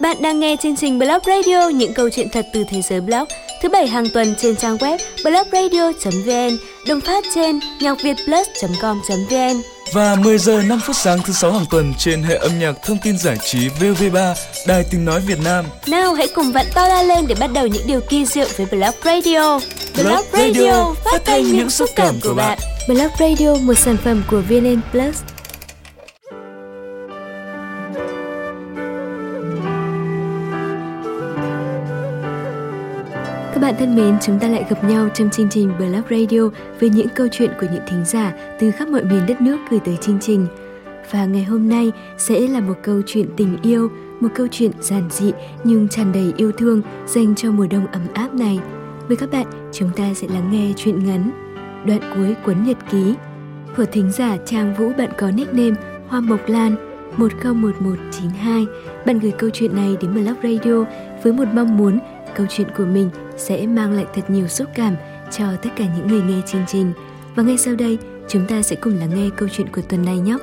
Bạn đang nghe chương trình Blog Radio những câu chuyện thật từ thế giới blog thứ bảy hàng tuần trên trang web blogradio.vn, đồng phát trên nhacvietplus.com.vn và 10 giờ 5 phút sáng thứ sáu hàng tuần trên hệ âm nhạc thông tin giải trí VV3, Đài Tiếng Nói Việt Nam. Nào hãy cùng vặn to la lên để bắt đầu những điều kỳ diệu với Blog Radio. Blog Radio phát thanh những xúc cảm của bạn. Blog Radio, một sản phẩm của VN Plus. Bạn thân mến, chúng ta lại gặp nhau trong chương trình Blog Radio với những câu chuyện của những thính giả từ khắp mọi miền đất nước gửi tới chương trình. Và ngày hôm nay sẽ là một câu chuyện tình yêu, một câu chuyện giản dị nhưng tràn đầy yêu thương dành cho mùa đông ấm áp này. Với các bạn, chúng ta sẽ lắng nghe chuyện ngắn Đoạn cuối cuốn nhật ký của thính giả Trang Vũ bạn có nickname Hoa Mộc Lan 101192. Bạn gửi câu chuyện này đến Blog Radio với một mong muốn câu chuyện của mình sẽ mang lại thật nhiều xúc cảm cho tất cả những người nghe chương trình. Và ngay sau đây, chúng ta sẽ cùng lắng nghe câu chuyện của tuần này nhé.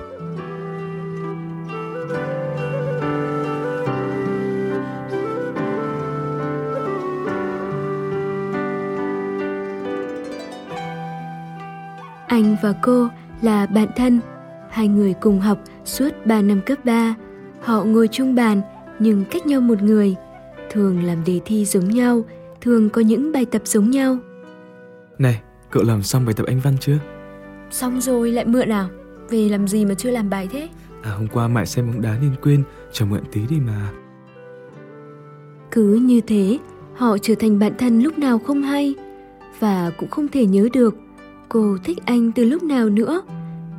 Anh và cô là bạn thân, hai người cùng học suốt 3 năm cấp 3. Họ ngồi chung bàn nhưng cách nhau một người, thường làm đề thi giống nhau, thường có những bài tập giống nhau. Này, cậu làm xong bài tập Anh văn chưa? Xong rồi lại mượn nào? Về làm gì mà chưa làm bài thế? À hôm qua mãi xem bóng đá nên quên, cho mượn tí đi mà. Cứ như thế, họ trở thành bạn thân lúc nào không hay và cũng không thể nhớ được cô thích anh từ lúc nào nữa.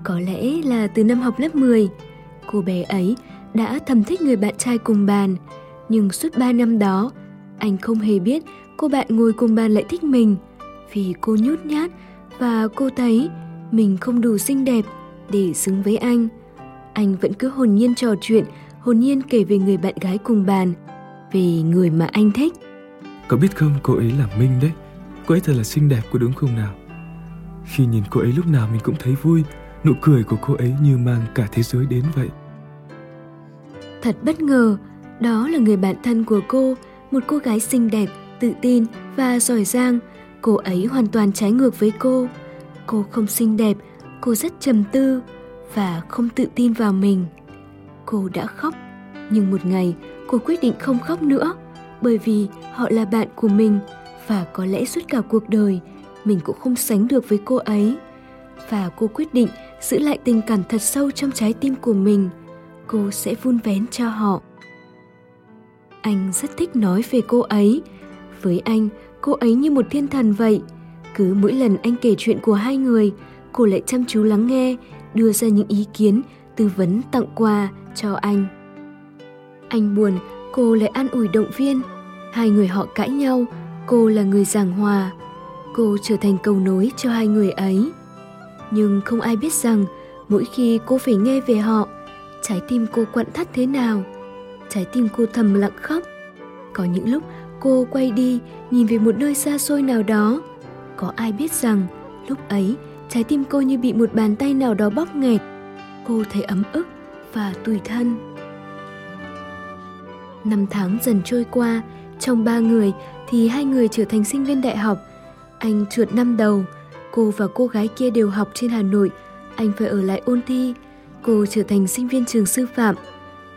Có lẽ là từ năm học lớp 10, cô bé ấy đã thầm thích người bạn trai cùng bàn, nhưng suốt 3 năm đó, anh không hề biết cô bạn ngồi cùng bàn lại thích mình vì cô nhút nhát và cô thấy mình không đủ xinh đẹp để xứng với anh. Anh vẫn cứ hồn nhiên trò chuyện, hồn nhiên kể về người bạn gái cùng bàn, về người mà anh thích. Cậu biết không, cô ấy là Minh đấy. Cô ấy thật là xinh đẹp có đúng không nào? Khi nhìn cô ấy lúc nào mình cũng thấy vui, nụ cười của cô ấy như mang cả thế giới đến vậy. Thật bất ngờ, đó là người bạn thân của cô, một cô gái xinh đẹp, tự tin và giỏi giang. Cô ấy hoàn toàn trái ngược với cô. Cô không xinh đẹp, cô rất trầm tư và không tự tin vào mình. Cô đã khóc, nhưng một ngày cô quyết định không khóc nữa bởi vì họ là bạn của mình và có lẽ suốt cả cuộc đời mình cũng không sánh được với cô ấy. Và cô quyết định giữ lại tình cảm thật sâu trong trái tim của mình. Cô sẽ vun vén cho họ. Anh rất thích nói về cô ấy. Với anh, cô ấy như một thiên thần vậy. Cứ mỗi lần anh kể chuyện của hai người, cô lại chăm chú lắng nghe, đưa ra những ý kiến, tư vấn tặng quà cho anh. Anh buồn, cô lại an ủi động viên. Hai người họ cãi nhau, cô là người giảng hòa, cô trở thành cầu nối cho hai người ấy. Nhưng không ai biết rằng mỗi khi cô phải nghe về họ, trái tim cô quặn thắt thế nào. Trái tim cô thầm lặng khóc. Có những lúc cô quay đi nhìn về một nơi xa xôi nào đó. Có ai biết rằng lúc ấy trái tim cô như bị một bàn tay nào đó bóp nghẹt. Cô thấy ấm ức và tủi thân. Năm tháng dần trôi qua, trong ba người thì hai người trở thành sinh viên đại học – anh trượt năm đầu, cô và cô gái kia đều học trên Hà Nội, anh phải ở lại ôn thi. Cô trở thành sinh viên trường sư phạm.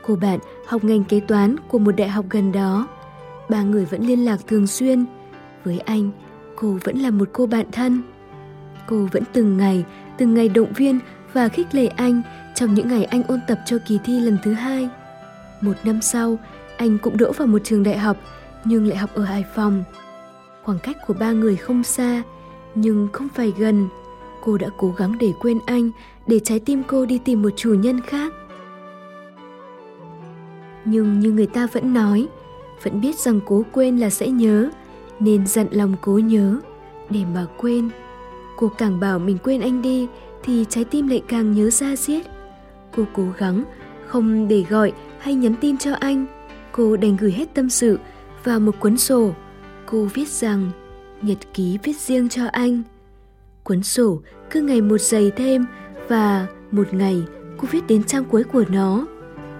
Cô bạn học ngành kế toán của một đại học gần đó. Ba người vẫn liên lạc thường xuyên. Với anh, cô vẫn là một cô bạn thân. Cô vẫn từng ngày, từng ngày động viên và khích lệ anh trong những ngày anh ôn tập cho kỳ thi lần thứ hai. Một năm sau, anh cũng đỗ vào một trường đại học nhưng lại học ở Hải Phòng. Khoảng cách của ba người không xa, nhưng không phải gần. Cô đã cố gắng để quên anh, để trái tim cô đi tìm một chủ nhân khác. Nhưng như người ta vẫn nói, vẫn biết rằng cố quên là sẽ nhớ, nên dặn lòng cố nhớ, để mà quên. Cô càng bảo mình quên anh đi, thì trái tim lại càng nhớ ra giết. Cô cố gắng không để gọi hay nhắn tin cho anh. Cô đành gửi hết tâm sự vào một cuốn sổ cô viết rằng nhật ký viết riêng cho anh. Cuốn sổ cứ ngày một dày thêm và một ngày cô viết đến trang cuối của nó.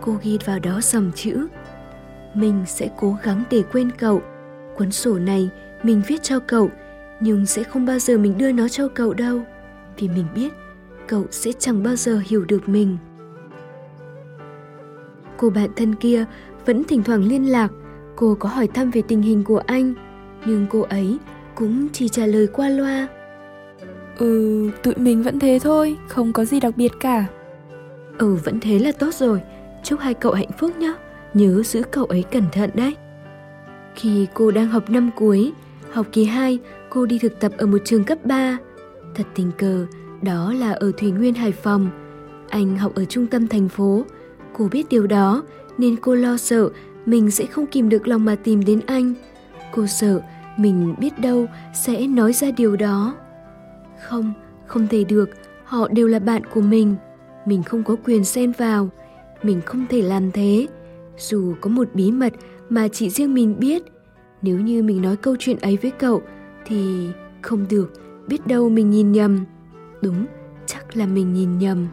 Cô ghi vào đó dòng chữ mình sẽ cố gắng để quên cậu. Cuốn sổ này mình viết cho cậu, nhưng sẽ không bao giờ mình đưa nó cho cậu đâu, vì mình biết cậu sẽ chẳng bao giờ hiểu được mình. Cô bạn thân kia vẫn thỉnh thoảng liên lạc, cô có hỏi thăm về tình hình của anh, nhưng cô ấy cũng chỉ trả lời qua loa. Ừ, tụi mình vẫn thế thôi, không có gì đặc biệt cả. Ừ, vẫn thế là tốt rồi. Chúc hai cậu hạnh phúc nhé. Nhớ giữ cậu ấy cẩn thận đấy. Khi cô đang học năm cuối, học kỳ 2, cô đi thực tập ở một trường cấp 3. Thật tình cờ, đó là ở Thủy Nguyên Hải Phòng. Anh học ở trung tâm thành phố. Cô biết điều đó nên cô lo sợ mình sẽ không kìm được lòng mà tìm đến anh. Cô sợ mình biết đâu sẽ nói ra điều đó. Không, không thể được, họ đều là bạn của mình. Mình không có quyền xen vào, mình không thể làm thế. Dù có một bí mật mà chỉ riêng mình biết, nếu như mình nói câu chuyện ấy với cậu thì không được, biết đâu mình nhìn nhầm. Đúng, chắc là mình nhìn nhầm.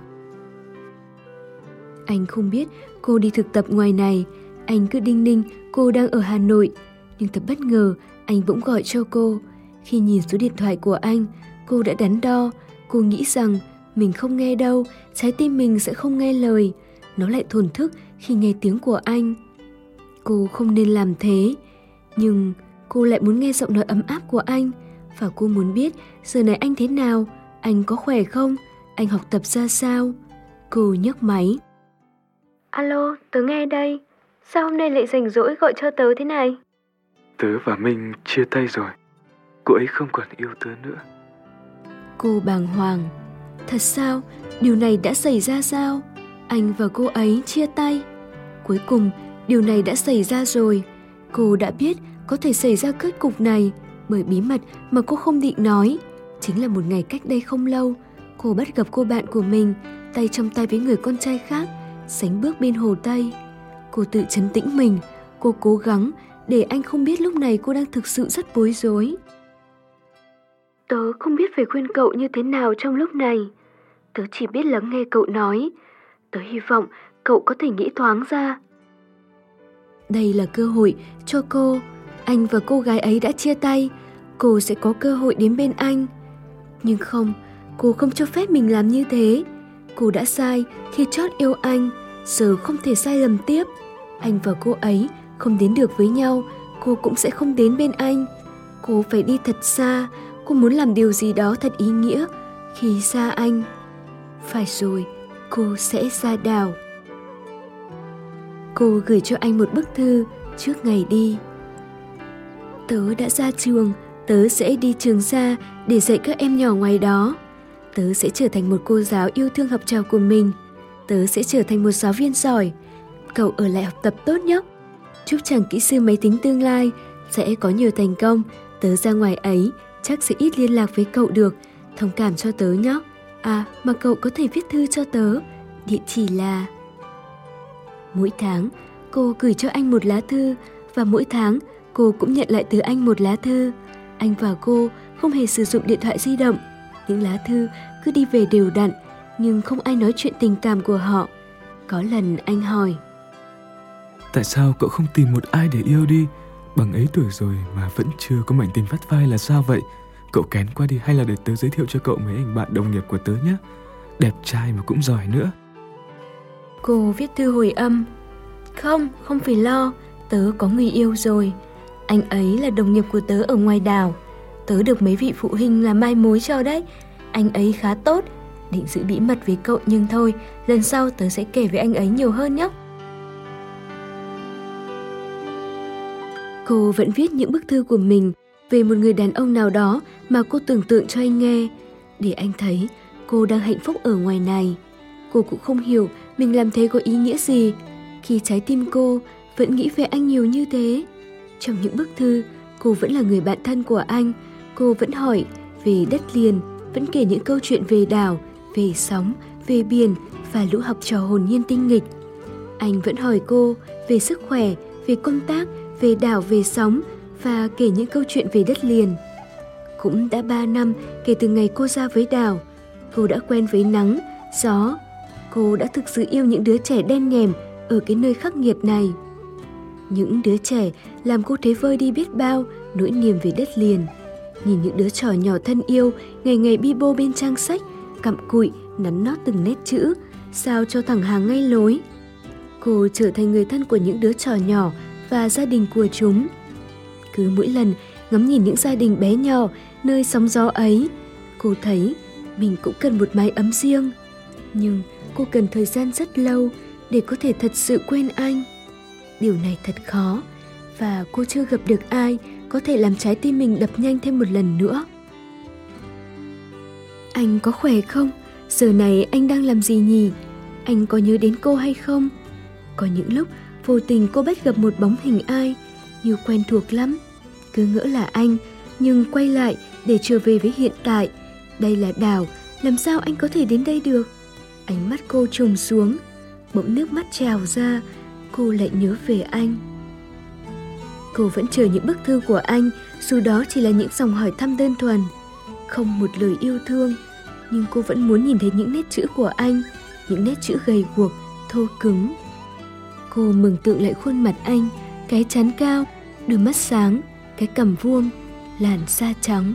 Anh không biết cô đi thực tập ngoài này, anh cứ đinh ninh cô đang ở Hà Nội. Nhưng thật bất ngờ, anh bỗng gọi cho cô. Khi nhìn số điện thoại của anh, cô đã đắn đo. Cô nghĩ rằng mình không nghe đâu, trái tim mình sẽ không nghe lời. Nó lại thổn thức khi nghe tiếng của anh. Cô không nên làm thế, nhưng cô lại muốn nghe giọng nói ấm áp của anh và cô muốn biết giờ này anh thế nào, anh có khỏe không, anh học tập ra sao. Cô nhấc máy. Alo, tớ nghe đây. Sao hôm nay lại rảnh rỗi gọi cho tớ thế này? Tớ và Minh chia tay rồi. Cô ấy không còn yêu tớ nữa. Cô bàng hoàng. Thật sao? Điều này đã xảy ra sao? Anh và cô ấy chia tay. Cuối cùng, điều này đã xảy ra rồi. Cô đã biết có thể xảy ra kết cục này bởi bí mật mà cô không định nói. Chính là một ngày cách đây không lâu, cô bắt gặp cô bạn của mình tay trong tay với người con trai khác, sánh bước bên hồ Tây. Cô tự chấn tĩnh mình, cô cố gắng để anh không biết lúc này cô đang thực sự rất bối rối. Tớ không biết phải khuyên cậu như thế nào trong lúc này. Tớ chỉ biết lắng nghe cậu nói. Tớ hy vọng cậu có thể nghĩ thoáng ra. Đây là cơ hội cho cô. Anh và cô gái ấy đã chia tay. Cô sẽ có cơ hội đến bên anh. Nhưng không, cô không cho phép mình làm như thế. Cô đã sai khi chót yêu anh, giờ không thể sai lầm tiếp. Anh và cô ấy không đến được với nhau, cô cũng sẽ không đến bên anh. Cô phải đi thật xa, cô muốn làm điều gì đó thật ý nghĩa khi xa anh. Phải rồi, cô sẽ ra đảo. Cô gửi cho anh một bức thư trước ngày đi. Tớ đã ra trường, tớ sẽ đi trường xa để dạy các em nhỏ ngoài đó. Tớ sẽ trở thành một cô giáo yêu thương học trò của mình. Tớ sẽ trở thành một giáo viên giỏi. Cậu ở lại học tập tốt nhé. Chúc chàng kỹ sư máy tính tương lai sẽ có nhiều thành công. Tớ ra ngoài ấy chắc sẽ ít liên lạc với cậu được. Thông cảm cho tớ nhé. À mà cậu có thể viết thư cho tớ. Địa chỉ là... Mỗi tháng, cô gửi cho anh một lá thư và mỗi tháng cô cũng nhận lại từ anh một lá thư. Anh và cô không hề sử dụng điện thoại di động. Những lá thư cứ đi về đều đặn, nhưng không ai nói chuyện tình cảm của họ. Có lần anh hỏi. Tại sao cậu không tìm một ai để yêu đi? Bằng ấy tuổi rồi mà vẫn chưa có mảnh tình vắt vai là sao vậy? Cậu kén qua đi hay là để tớ giới thiệu cho cậu mấy anh bạn đồng nghiệp của tớ nhé? Đẹp trai mà cũng giỏi nữa. Cô viết thư hồi âm. Không, không phải lo, tớ có người yêu rồi. Anh ấy là đồng nghiệp của tớ ở ngoài đảo. Tớ được mấy vị phụ huynh là mai mối cho đấy. Anh ấy khá tốt, định giữ bí mật với cậu nhưng thôi, lần sau tớ sẽ kể với anh ấy nhiều hơn nhé. Cô vẫn viết những bức thư của mình về một người đàn ông nào đó mà cô tưởng tượng cho anh nghe, để anh thấy cô đang hạnh phúc ở ngoài này. Cô cũng không hiểu mình làm thế có ý nghĩa gì khi trái tim cô vẫn nghĩ về anh nhiều như thế. Trong những bức thư, cô vẫn là người bạn thân của anh, cô vẫn hỏi về đất liền, vẫn kể những câu chuyện về đảo, về sóng, về biển và lũ học trò hồn nhiên tinh nghịch. Anh vẫn hỏi cô về sức khỏe, về công tác, về đảo, về sóng và kể những câu chuyện về đất liền. Cũng đã ba năm kể từ ngày cô ra với đảo, cô đã quen với nắng, gió. Cô đã thực sự yêu những đứa trẻ đen nhèm ở cái nơi khắc nghiệt này. Những đứa trẻ làm cô thấy vơi đi biết bao nỗi niềm về đất liền. Nhìn những đứa trò nhỏ thân yêu ngày ngày bi bô bên trang sách, cặm cụi, nắn nót từng nét chữ, sao cho thẳng hàng ngay lối. Cô trở thành người thân của những đứa trò nhỏ và gia đình của chúng. Cứ mỗi lần ngắm nhìn những gia đình bé nhỏ nơi sóng gió ấy, cô thấy mình cũng cần một mái ấm riêng. Nhưng cô cần thời gian rất lâu để có thể thật sự quên anh. Điều này thật khó và cô chưa gặp được ai có thể làm trái tim mình đập nhanh thêm một lần nữa. Anh có khỏe không? Giờ này anh đang làm gì nhỉ? Anh có nhớ đến cô hay không? Có những lúc vô tình cô bắt gặp một bóng hình ai, như quen thuộc lắm. Cứ ngỡ là anh, nhưng quay lại để trở về với hiện tại. Đây là đảo, làm sao anh có thể đến đây được? Ánh mắt cô trùng xuống, bỗng nước mắt trào ra, cô lại nhớ về anh. Cô vẫn chờ những bức thư của anh, dù đó chỉ là những dòng hỏi thăm đơn thuần. Không một lời yêu thương, nhưng cô vẫn muốn nhìn thấy những nét chữ của anh, những nét chữ gầy guộc, thô cứng. Cô mừng tượng lại khuôn mặt anh, cái chán cao, đôi mắt sáng, cái cầm vuông, làn da trắng.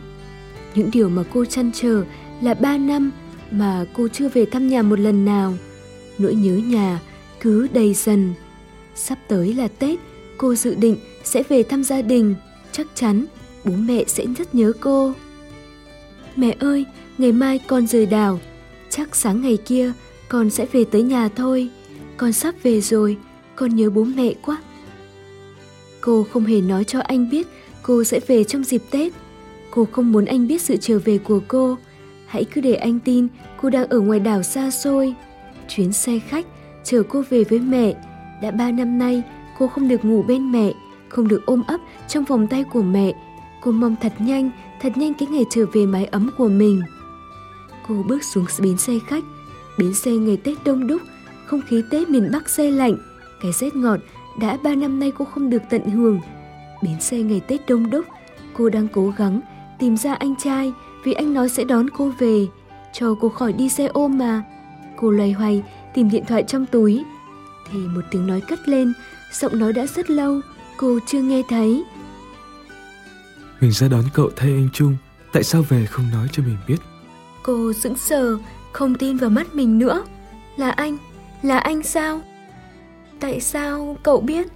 Những điều mà cô chăn chờ là ba năm mà cô chưa về thăm nhà một lần nào. Nỗi nhớ nhà cứ đầy dần. Sắp tới là Tết, cô dự định sẽ về thăm gia đình. Chắc chắn bố mẹ sẽ rất nhớ cô. Mẹ ơi, ngày mai con rời đảo. Chắc sáng ngày kia con sẽ về tới nhà thôi. Con sắp về rồi, con nhớ bố mẹ quá. Cô không hề nói cho anh biết cô sẽ về trong dịp Tết. Cô không muốn anh biết sự trở về của cô. Hãy cứ để anh tin cô đang ở ngoài đảo xa xôi. Chuyến xe khách chở cô về với mẹ. Đã ba năm nay cô không được ngủ bên mẹ, không được ôm ấp trong vòng tay của mẹ. Cô mong thật nhanh, thật nhanh cái ngày trở về mái ấm của mình. Cô bước xuống bến xe khách. Bến xe ngày Tết đông đúc, không khí Tết miền Bắc xe lạnh. Cái rét ngọt đã ba năm nay cô không được tận hưởng. Bến xe ngày Tết đông đúc, cô đang cố gắng tìm ra anh trai vì anh nói sẽ đón cô về, cho cô khỏi đi xe ôm mà. Cô loay hoay tìm điện thoại trong túi, thì một tiếng nói cất lên, giọng nói đã rất lâu, cô chưa nghe thấy. Mình ra đón cậu thay anh Trung, tại sao về không nói cho mình biết? Cô sững sờ, không tin vào mắt mình nữa. Là anh, là anh sao? Tại sao cậu biết?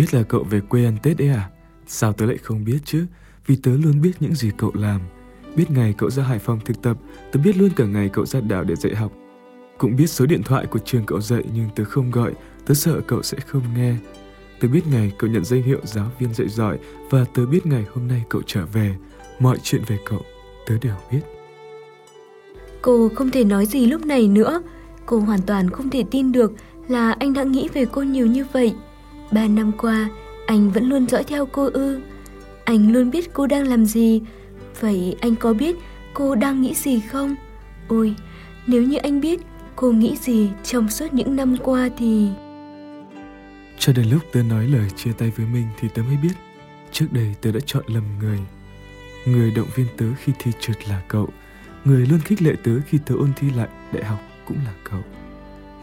Biết là cậu về quê ăn Tết đấy à? Sao tớ lại không biết chứ? Vì tớ luôn biết những gì cậu làm. Biết ngày cậu ra Hải Phòng thực tập, tớ biết luôn cả ngày cậu ra đảo để dạy học. Cũng biết số điện thoại của trường cậu dạy nhưng tớ không gọi, tớ sợ cậu sẽ không nghe. Tớ biết ngày cậu nhận danh hiệu giáo viên dạy giỏi và tớ biết ngày hôm nay cậu trở về. Mọi chuyện về cậu, tớ đều biết. Cô không thể nói gì lúc này nữa. Cô hoàn toàn không thể tin được là anh đã nghĩ về cô nhiều như vậy. Ba năm qua, anh vẫn luôn dõi theo cô ư. Anh luôn biết cô đang làm gì. Vậy anh có biết cô đang nghĩ gì không? Ôi, nếu như anh biết cô nghĩ gì trong suốt những năm qua thì... Cho đến lúc tớ nói lời chia tay với mình thì tớ mới biết Trước đây tớ đã chọn lầm người Người động viên tớ khi thi trượt là cậu Người luôn khích lệ tớ khi tớ ôn thi lại đại học cũng là cậu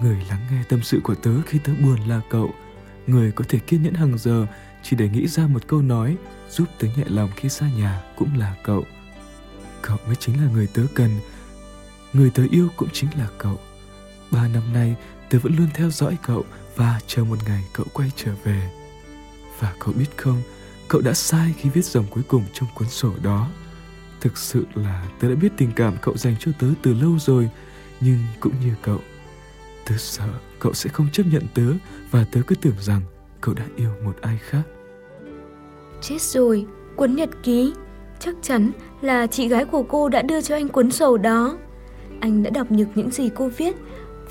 Người lắng nghe tâm sự của tớ khi tớ buồn là cậu Người có thể kiên nhẫn hàng giờ chỉ để nghĩ ra một câu nói giúp tớ nhẹ lòng khi xa nhà cũng là cậu. Cậu mới chính là người tớ cần. Người tớ yêu cũng chính là cậu. Ba năm nay tớ vẫn luôn theo dõi cậu và chờ một ngày cậu quay trở về. Và cậu biết không, cậu đã sai khi viết dòng cuối cùng trong cuốn sổ đó. Thực sự là tớ đã biết tình cảm cậu dành cho tớ từ lâu rồi, nhưng cũng như cậu, tớ sợ cậu sẽ không chấp nhận tớ và tớ cứ tưởng rằng cậu đã yêu một ai khác. Chết rồi, cuốn nhật ký. Chắc chắn là chị gái của cô đã đưa cho anh cuốn sổ đó. Anh đã đọc nhược những gì cô viết.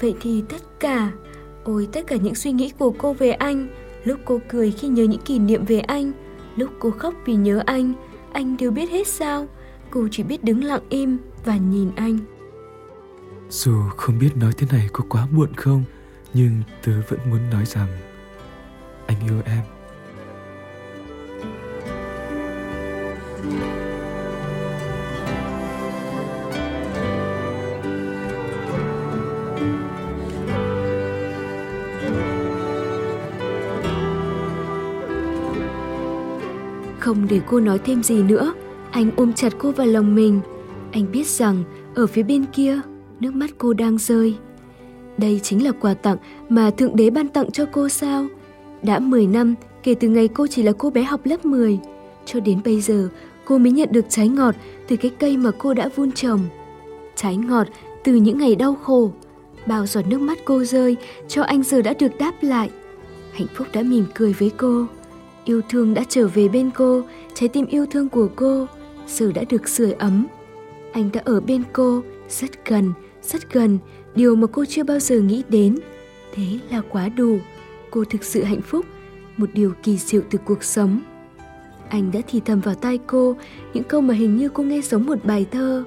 Vậy thì tất cả, ôi tất cả những suy nghĩ của cô về anh, lúc cô cười khi nhớ những kỷ niệm về anh, lúc cô khóc vì nhớ anh, anh đều biết hết sao? Cô chỉ biết đứng lặng im và nhìn anh. Dù không biết nói thế này có quá muộn không, nhưng tớ vẫn muốn nói rằng anh yêu em Không để cô nói thêm gì nữa, anh ôm chặt cô vào lòng mình. Anh biết rằng ở phía bên kia, nước mắt cô đang rơi. Đây chính là quà tặng mà Thượng Đế ban tặng cho cô sao? Đã 10 năm kể từ ngày cô chỉ là cô bé học lớp 10, cho đến bây giờ cô mới nhận được trái ngọt từ cái cây mà cô đã vun trồng. Trái ngọt từ những ngày đau khổ. Bao giọt nước mắt cô rơi cho anh giờ đã được đáp lại. Hạnh phúc đã mỉm cười với cô. Yêu thương đã trở về bên cô, trái tim yêu thương của cô giờ đã được sưởi ấm. Anh đã ở bên cô, rất gần, rất gần, điều mà cô chưa bao giờ nghĩ đến. Thế là quá đủ. Cô thực sự hạnh phúc, một điều kỳ diệu từ cuộc sống. Anh đã thì thầm vào tai cô những câu mà hình như cô nghe giống một bài thơ.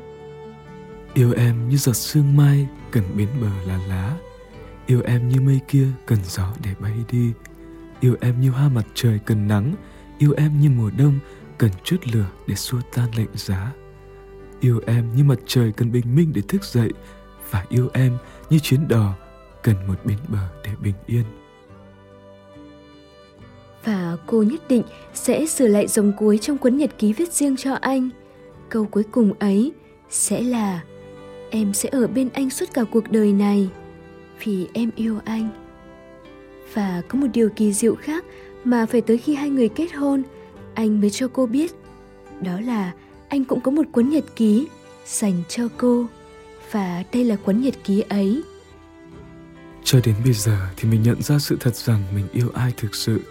Yêu em như giọt sương mai cần bến bờ là lá. Yêu em như mây kia cần gió để bay đi. Yêu em như hoa mặt trời cần nắng. Yêu em như mùa đông cần chút lửa để xua tan lạnh giá. Yêu em như mặt trời cần bình minh để thức dậy và yêu em như chuyến đò cần một bến bờ để bình yên. Và cô nhất định sẽ sửa lại dòng cuối trong cuốn nhật ký viết riêng cho anh. Câu cuối cùng ấy sẽ là Em sẽ ở bên anh suốt cả cuộc đời này vì em yêu anh. Và có một điều kỳ diệu khác mà phải tới khi hai người kết hôn, anh mới cho cô biết. Đó là anh cũng có một cuốn nhật ký dành cho cô và đây là cuốn nhật ký ấy. Cho đến bây giờ thì mình nhận ra sự thật rằng mình yêu ai thực sự.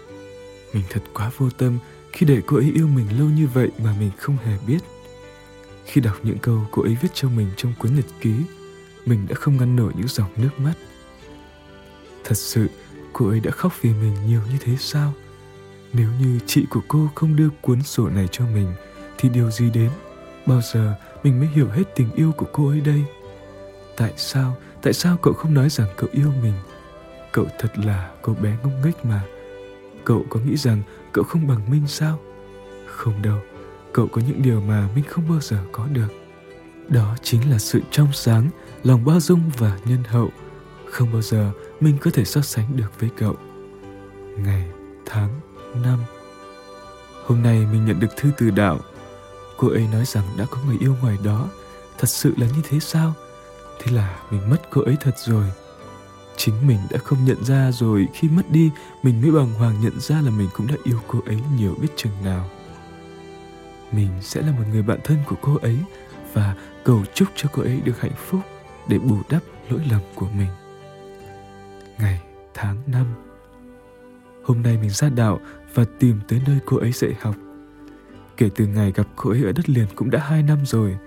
Mình thật quá vô tâm khi để cô ấy yêu mình lâu như vậy mà mình không hề biết. Khi đọc những câu cô ấy viết cho mình trong cuốn nhật ký, mình đã không ngăn nổi những dòng nước mắt. Thật sự, cô ấy đã khóc vì mình nhiều như thế sao? Nếu như chị của cô không đưa cuốn sổ này cho mình, thì điều gì đến? Bao giờ mình mới hiểu hết tình yêu của cô ấy đây? Tại sao, tại sao cậu không nói rằng cậu yêu mình? Cậu thật là cô bé ngốc nghếch mà. Cậu có nghĩ rằng cậu không bằng Minh sao? Không đâu, cậu có những điều mà Minh không bao giờ có được. Đó chính là sự trong sáng, lòng bao dung và nhân hậu. Không bao giờ mình có thể so sánh được với cậu. Ngày, tháng, năm. Hôm nay mình nhận được thư từ đạo. Cô ấy nói rằng đã có người yêu ngoài đó. Thật sự là như thế sao? Thế là mình mất cô ấy thật rồi. Chính mình đã không nhận ra rồi khi mất đi mình mới bằng hoàng nhận ra là mình cũng đã yêu cô ấy nhiều biết chừng nào. Mình sẽ là một người bạn thân của cô ấy và cầu chúc cho cô ấy được hạnh phúc để bù đắp lỗi lầm của mình. Ngày, tháng, năm Hôm nay mình ra đạo và tìm tới nơi cô ấy dạy học. Kể từ ngày gặp cô ấy ở đất liền cũng đã hai năm rồi.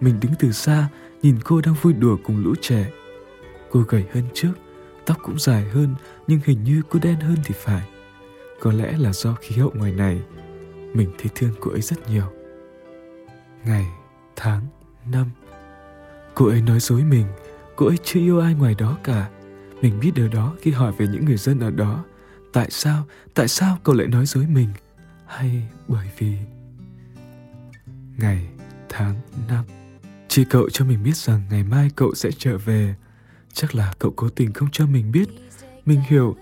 Mình đứng từ xa, nhìn cô đang vui đùa cùng lũ trẻ. Cô gầy hơn trước, tóc cũng dài hơn, nhưng hình như cô đen hơn thì phải. Có lẽ là do khí hậu ngoài này, mình thấy thương cô ấy rất nhiều. Ngày, tháng, năm. Cô ấy nói dối mình, cô ấy chưa yêu ai ngoài đó cả. Mình biết điều đó khi hỏi về những người dân ở đó tại sao tại sao cậu lại nói dối mình hay bởi vì ngày tháng năm chỉ cậu cho mình biết rằng ngày mai cậu sẽ trở về. Chắc là cậu cố tình không cho mình biết. Mình hiểu.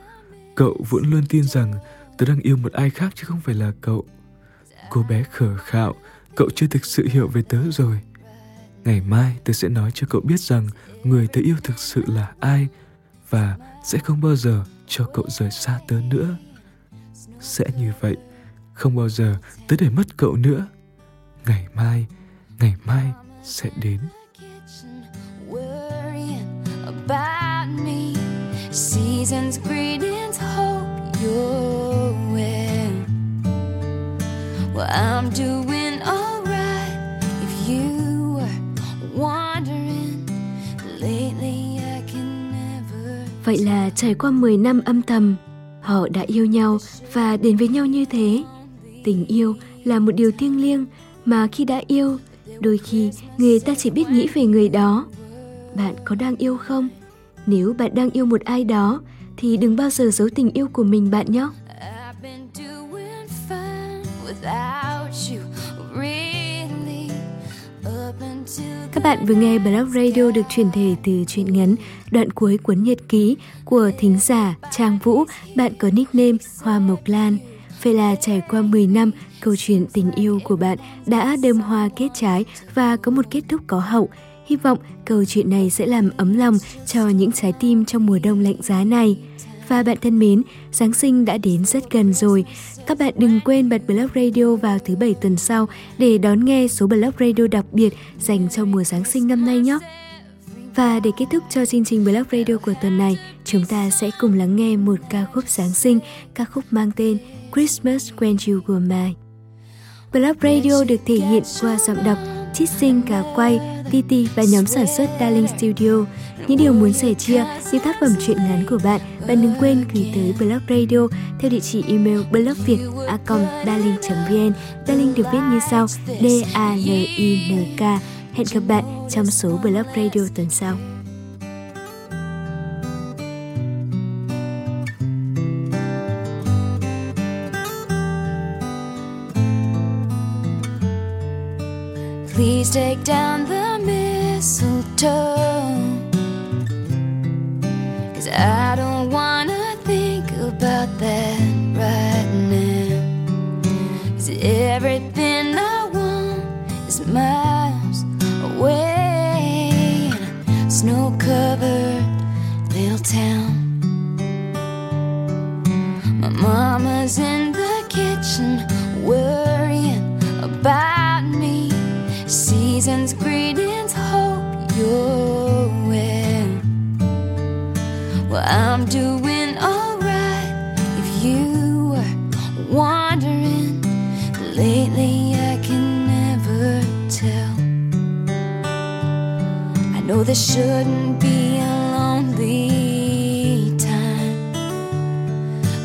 Cậu vẫn luôn tin rằng tớ đang yêu một ai khác chứ không phải là cậu. Cô bé khờ khạo, cậu chưa thực sự hiểu về tớ rồi. Ngày mai tớ sẽ nói cho cậu biết rằng người tớ yêu thực sự là ai và sẽ không bao giờ cho cậu rời xa tớ nữa. Sẽ như vậy. Không bao giờ tớ để mất cậu nữa. Ngày mai ngày mai sẽ đến. Seasons greetings hope you're well Well I'm doing alright if you were wondering Lately I can never Vậy là trải qua 10 năm âm thầm Họ đã yêu nhau và đến với nhau như thế. Tình yêu là một điều thiêng liêng mà khi đã yêu đôi khi người ta chỉ biết nghĩ về người đó. Bạn có đang yêu không? Nếu bạn đang yêu một ai đó thì đừng bao giờ giấu tình yêu của mình bạn nhé. Các bạn vừa nghe Blog Radio được truyền thể từ truyện ngắn đoạn cuối cuốn nhật ký của thính giả Trang Vũ, bạn có nickname Hoa Mộc Lan. Vậy là trải qua 10 năm, câu chuyện tình yêu của bạn đã đơm hoa kết trái và có một kết thúc có hậu. Hy vọng câu chuyện này sẽ làm ấm lòng cho những trái tim trong mùa đông lạnh giá này. Và bạn thân mến, Giáng sinh đã đến rất gần rồi. Các bạn đừng quên bật Blog Radio vào thứ bảy tuần sau để đón nghe số Blog Radio đặc biệt dành cho mùa Giáng sinh năm nay nhé. Và để kết thúc cho chương trình Blog Radio của tuần này, chúng ta sẽ cùng lắng nghe một ca khúc Giáng sinh, ca khúc mang tên Christmas When You Were Mine. Blog Radio được thể hiện qua giọng đọc Chít Sinh, Cá Quay, Titi và nhóm sản xuất Darling Studio. Những điều muốn sẻ chia, những tác phẩm truyện ngắn của bạn, bạn đừng quên gửi tới Blog Radio theo địa chỉ email blogviet.darling.vn Darling được viết như sau D-A-L-I-N-K Hẹn gặp bạn trong số Blog Radio tuần sau. Please take down the mistletoe, Cause I don't Lately, I can never tell. I know this shouldn't be a lonely time,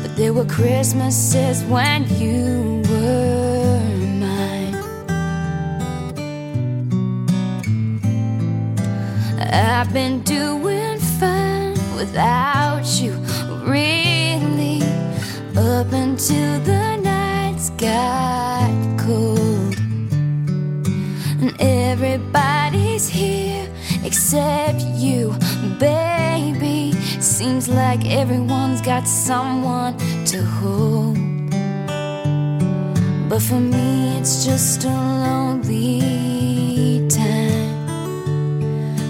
but there were Christmases when you were mine. I've been doing fine without you, really, up until the night got cold. And everybody's here except you, baby. Seems like everyone's got someone to hold. But for me, it's just a lonely time.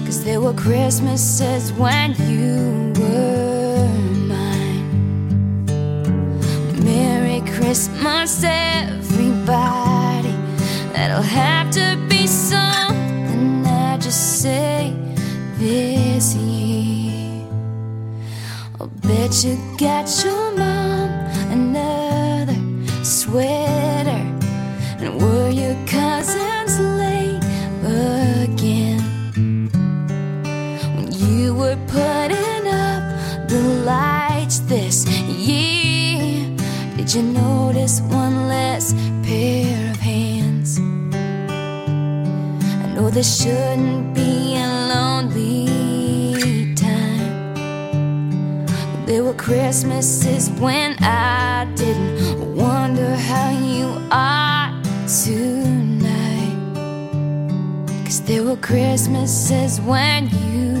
Cause there were Christmases when you were mine. Merry Christmas, everybody. That'll have to be something I just say year. I'll bet you got your mom another sweater. Know this shouldn't be a lonely time. There were Christmases when I didn't wonder how you are tonight. Cause there were Christmases when you